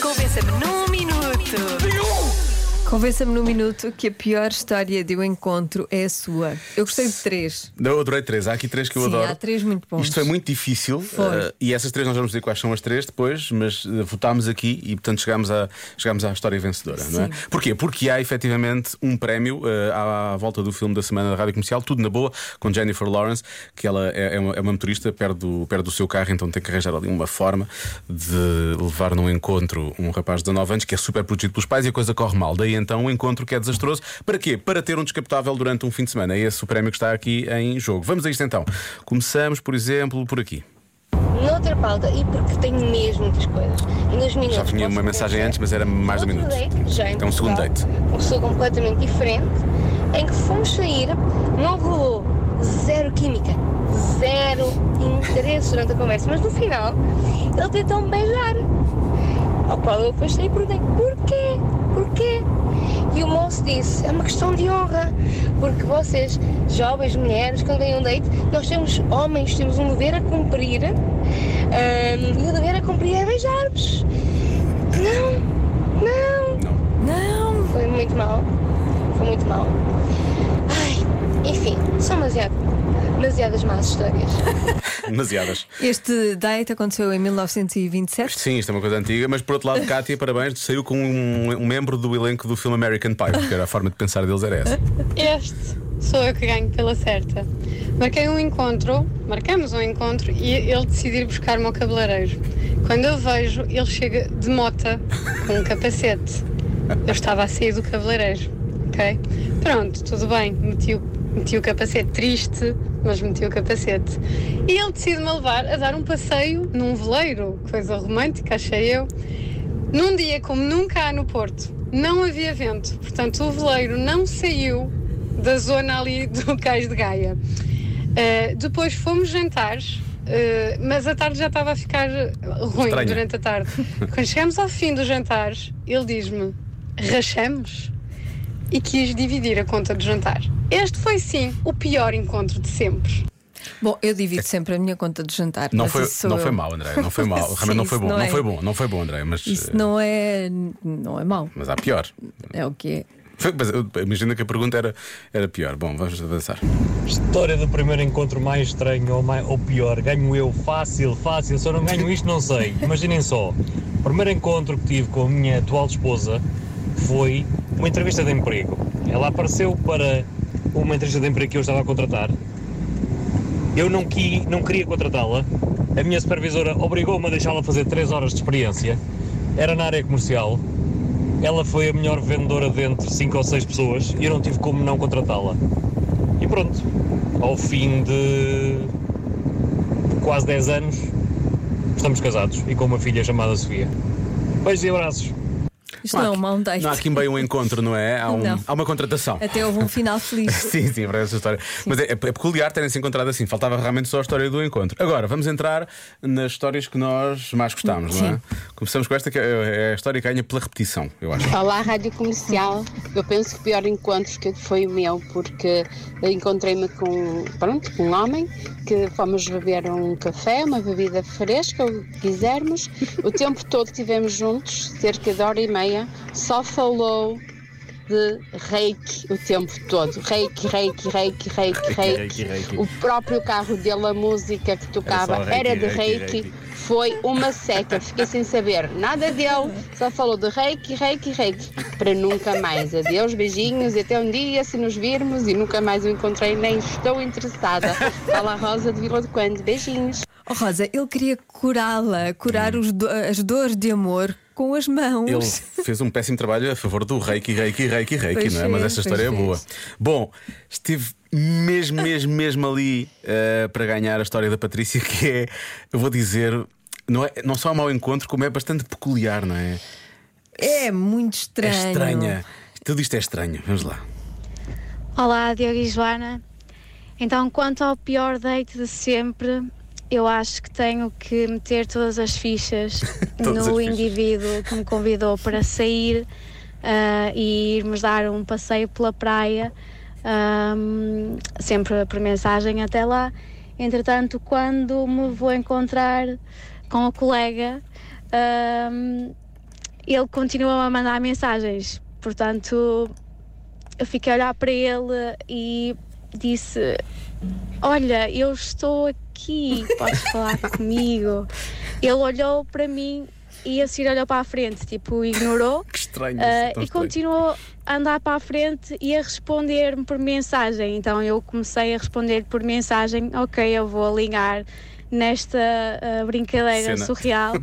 Convença-me num. Convença-me num minuto que a pior história de um encontro é a sua. Eu gostei de três. Eu adorei três. Há aqui três que eu Sim, adoro. há três muito bons. Isto foi muito difícil Foi. eh, e essas três nós vamos dizer quais são as três depois, mas eh, votámos aqui e portanto chegámos, a, chegámos à história vencedora, não é? Sim. Porquê? Porque há efetivamente um prémio eh, à volta do filme da semana da Rádio Comercial, tudo na boa, com Jennifer Lawrence, que ela é, é uma, é uma motorista perto do, perto do seu carro, então tem que arranjar ali uma forma de levar num encontro um rapaz de 19 anos que é super protegido pelos pais e a coisa corre mal. Daí então um encontro que é desastroso. Para quê? Para ter um descapotável durante um fim de semana. É esse o prémio que está aqui em jogo. Vamos a isto então. Começamos, por exemplo, por aqui. Noutra pauta, e porque tenho mesmo muitas coisas. Em dois minutos. Já vinha posso uma mensagem antes, mas era mais de um minuto. Date, já em É um segundo date. Uma pessoa completamente diferente, em que fomos sair, não rolou zero química, zero interesse durante a conversa, mas no final ele tentou-me beijar. Ao qual eu depois saí e perguntei: porquê? Porquê? E o moço disse: é uma questão de honra, porque vocês, jovens mulheres, quando vêm a um date, nós temos homens, temos um dever a cumprir, ahm, e o dever a cumprir é beijar-vos. Não, não, Não! foi muito mal, foi muito mal. Ai, enfim, são demasiado, demasiadas más histórias. Demasiadas. Este date aconteceu em 1927. Sim, isto é uma coisa antiga, mas por outro lado, Kátia, parabéns, saiu com um, um membro do elenco do filme American Pie, porque era a forma de pensar deles era essa. Este sou eu que ganho pela certa. Marquei um encontro, marcamos um encontro e ele decidir buscar o meu cabeleireiro. Quando eu vejo, ele chega de mota com um capacete. Eu estava a sair do cabeleireiro, ok? Pronto, tudo bem, meti o, meti o capacete triste, mas meti o capacete. E ele decide-me levar a dar um passeio num veleiro, coisa romântica, achei eu. Num dia como nunca há no Porto, não havia vento, portanto o veleiro não saiu da zona ali do Cais de Gaia. Uh, depois fomos jantar, uh, mas a tarde já estava a ficar ruim Estranha. durante a tarde. Quando chegamos ao fim do jantar, ele diz-me: rachamos? E quis dividir a conta do jantar. Este foi sim o pior encontro de sempre. Bom, eu divido sempre a minha conta de jantar. Não foi, não eu. foi mal, André, não foi mal. Sim, Realmente não foi bom, não, é- foi bom, não foi bom, André, mas, Isso eh, não é. não é mau. mas há pior. É o que é. Imagina que a pergunta era, era pior. Bom, vamos avançar. História do primeiro encontro mais estranho ou, mais, ou pior, ganho eu fácil, fácil, se eu não ganho isto não sei. Imaginem só, o primeiro encontro que tive com a minha atual esposa foi uma entrevista de emprego. Ela apareceu para uma entrevista de emprego que eu estava a contratar. Eu não, qui, não queria contratá-la. A minha supervisora obrigou-me a deixá-la fazer 3 horas de experiência. Era na área comercial. Ela foi a melhor vendedora de entre 5 ou 6 pessoas e eu não tive como não contratá-la. E pronto, ao fim de quase 10 anos, estamos casados e com uma filha chamada Sofia. Beijos e abraços. Isto não, é um date. Não há aqui bem um encontro, não é? Há, um- Não. há uma contratação. Até houve um final feliz. Sim, sim, para essa história. Mas é, é peculiar terem-se encontrado assim. Faltava realmente só a história do encontro. Agora, vamos entrar nas histórias que nós mais gostámos, não é? Sim. Começamos com esta que é é a história que ganha pela repetição, eu acho. Olá, Rádio Comercial. Eu penso que o pior encontro que foi o meu, porque encontrei-me com, pronto, com um homem que fomos beber um café, uma bebida fresca, o que quisermos. O tempo todo estivemos juntos, cerca de hora e meia, só falou de reiki o tempo todo. Reiki, reiki, reiki, reiki, reiki. O próprio carro dele, a música que tocava Era reiki, era de reiki. Foi uma seca, fiquei sem saber nada dele, só falou de reiki, reiki, reiki, para nunca mais. Adeus, beijinhos e até um dia se nos virmos e nunca mais o encontrei, nem estou interessada. Fala a Rosa de Vila de Conde, beijinhos. Oh, Rosa, ele queria curá-la, curar os do- as dores de amor com as mãos. Ele fez um péssimo trabalho a favor do reiki, reiki, reiki, reiki, Pois não é? Mas fez, essa história é pois boa. Bom, estive mesmo, mesmo, mesmo ali eh, para ganhar a história da Patrícia, que é, eu vou dizer, não, é, não só um mau encontro, como é bastante peculiar, não é? É muito estranho. É estranha. Tudo isto é estranho. Vamos lá. Olá, Diogo e Joana. Então, quanto ao pior date de sempre, eu acho que tenho que meter todas as fichas Todas no as fichas. indivíduo que me convidou para sair ah, e irmos dar um passeio pela praia, ahm, sempre por mensagem até lá. Entretanto, quando me vou encontrar com a colega, ahm, ele continuou a mandar mensagens. Portanto, eu fiquei a olhar para ele e disse: Olha, eu estou aqui, podes falar comigo. Ele olhou para mim e a seguir olhou para a frente, tipo, ignorou. Que estranho. Tão e estranho. continuou a andar para a frente e a responder-me por mensagem. Então eu comecei a responder por mensagem: Ok, eu vou ligar nesta ah, brincadeira Cena. surreal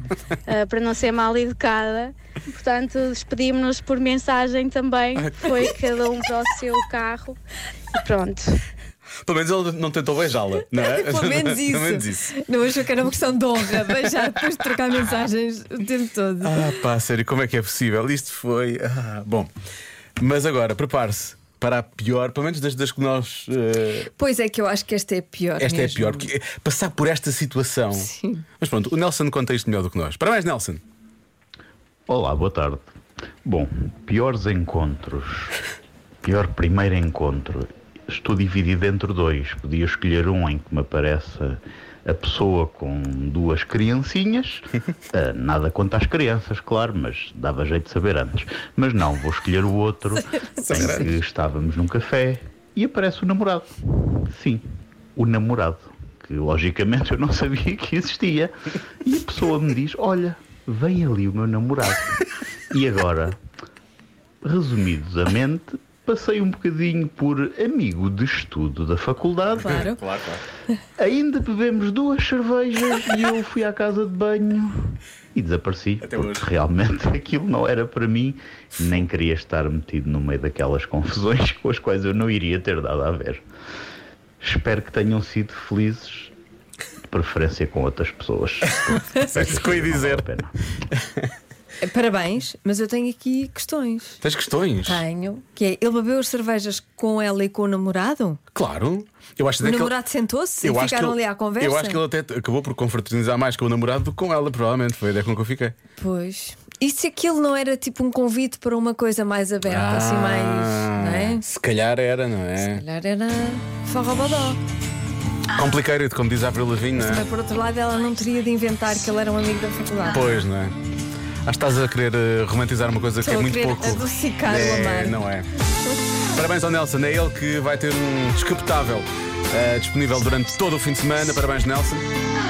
ah, para não ser mal educada. Portanto, despedimos-nos por mensagem também. Foi cada um para o seu carro e pronto. Pelo menos ele não tentou beijá-la, não é? Pelo menos isso. Pelo menos isso. Não achou que era uma questão de honra beijar depois de trocar mensagens o tempo todo. Ah, pá, sério, como é que é possível? Isto foi. Ah, bom, mas agora, prepare-se para a pior, pelo menos das, das que nós. eh, Pois é que eu acho que esta é a pior. esta é a mesmo. pior, porque passar por esta situação. Sim. Mas pronto, o Nelson conta isto melhor do que nós. Parabéns, Nelson. Olá, boa tarde. Bom, piores encontros. Pior primeiro encontro. Estou dividido entre dois. Podia escolher um em que me aparece a pessoa com duas criancinhas. Ah, nada contra as crianças, claro, mas dava jeito de saber antes. Mas não, vou escolher o outro em que estávamos num café e aparece o namorado. Sim, o namorado. Que logicamente eu não sabia que existia. E a pessoa me diz: Olha, vem ali o meu namorado. E agora, resumidamente, passei um bocadinho por amigo de estudo da faculdade. Claro. Claro, claro. Ainda bebemos duas cervejas e eu fui à casa de banho e desapareci. Até porque hoje. realmente aquilo não era para mim, nem queria estar metido no meio daquelas confusões com as quais eu não iria ter dado a ver. Espero que tenham sido felizes, de preferência com outras pessoas. É isso que eu ia dizer. Parabéns, mas eu tenho aqui questões. Tens questões? Tenho, que é, ele bebeu as cervejas com ela e com o namorado? Claro. Eu acho O ele- namorado sentou-se e ficaram ele- ali à conversa? Eu acho que ele até acabou por confraternizar mais com o namorado do que com ela, provavelmente. Foi a ideia com que eu fiquei. Pois. E se aquilo não era tipo um convite para uma coisa mais aberta, assim mais. Não é? Se calhar era, não Se é? calhar era forrobodó. Complicated, como diz a Avril Lavigne, é? Mas por outro lado, ela não teria de inventar que ele era um amigo da faculdade. Pois, não é? Acho que estás a querer eh, romantizar uma coisa que Estou é a muito pouco. adocicar o é, amar. Não é? Parabéns ao Nelson, é ele que vai ter um descapotável eh, disponível durante todo o fim de semana. Parabéns, Nelson.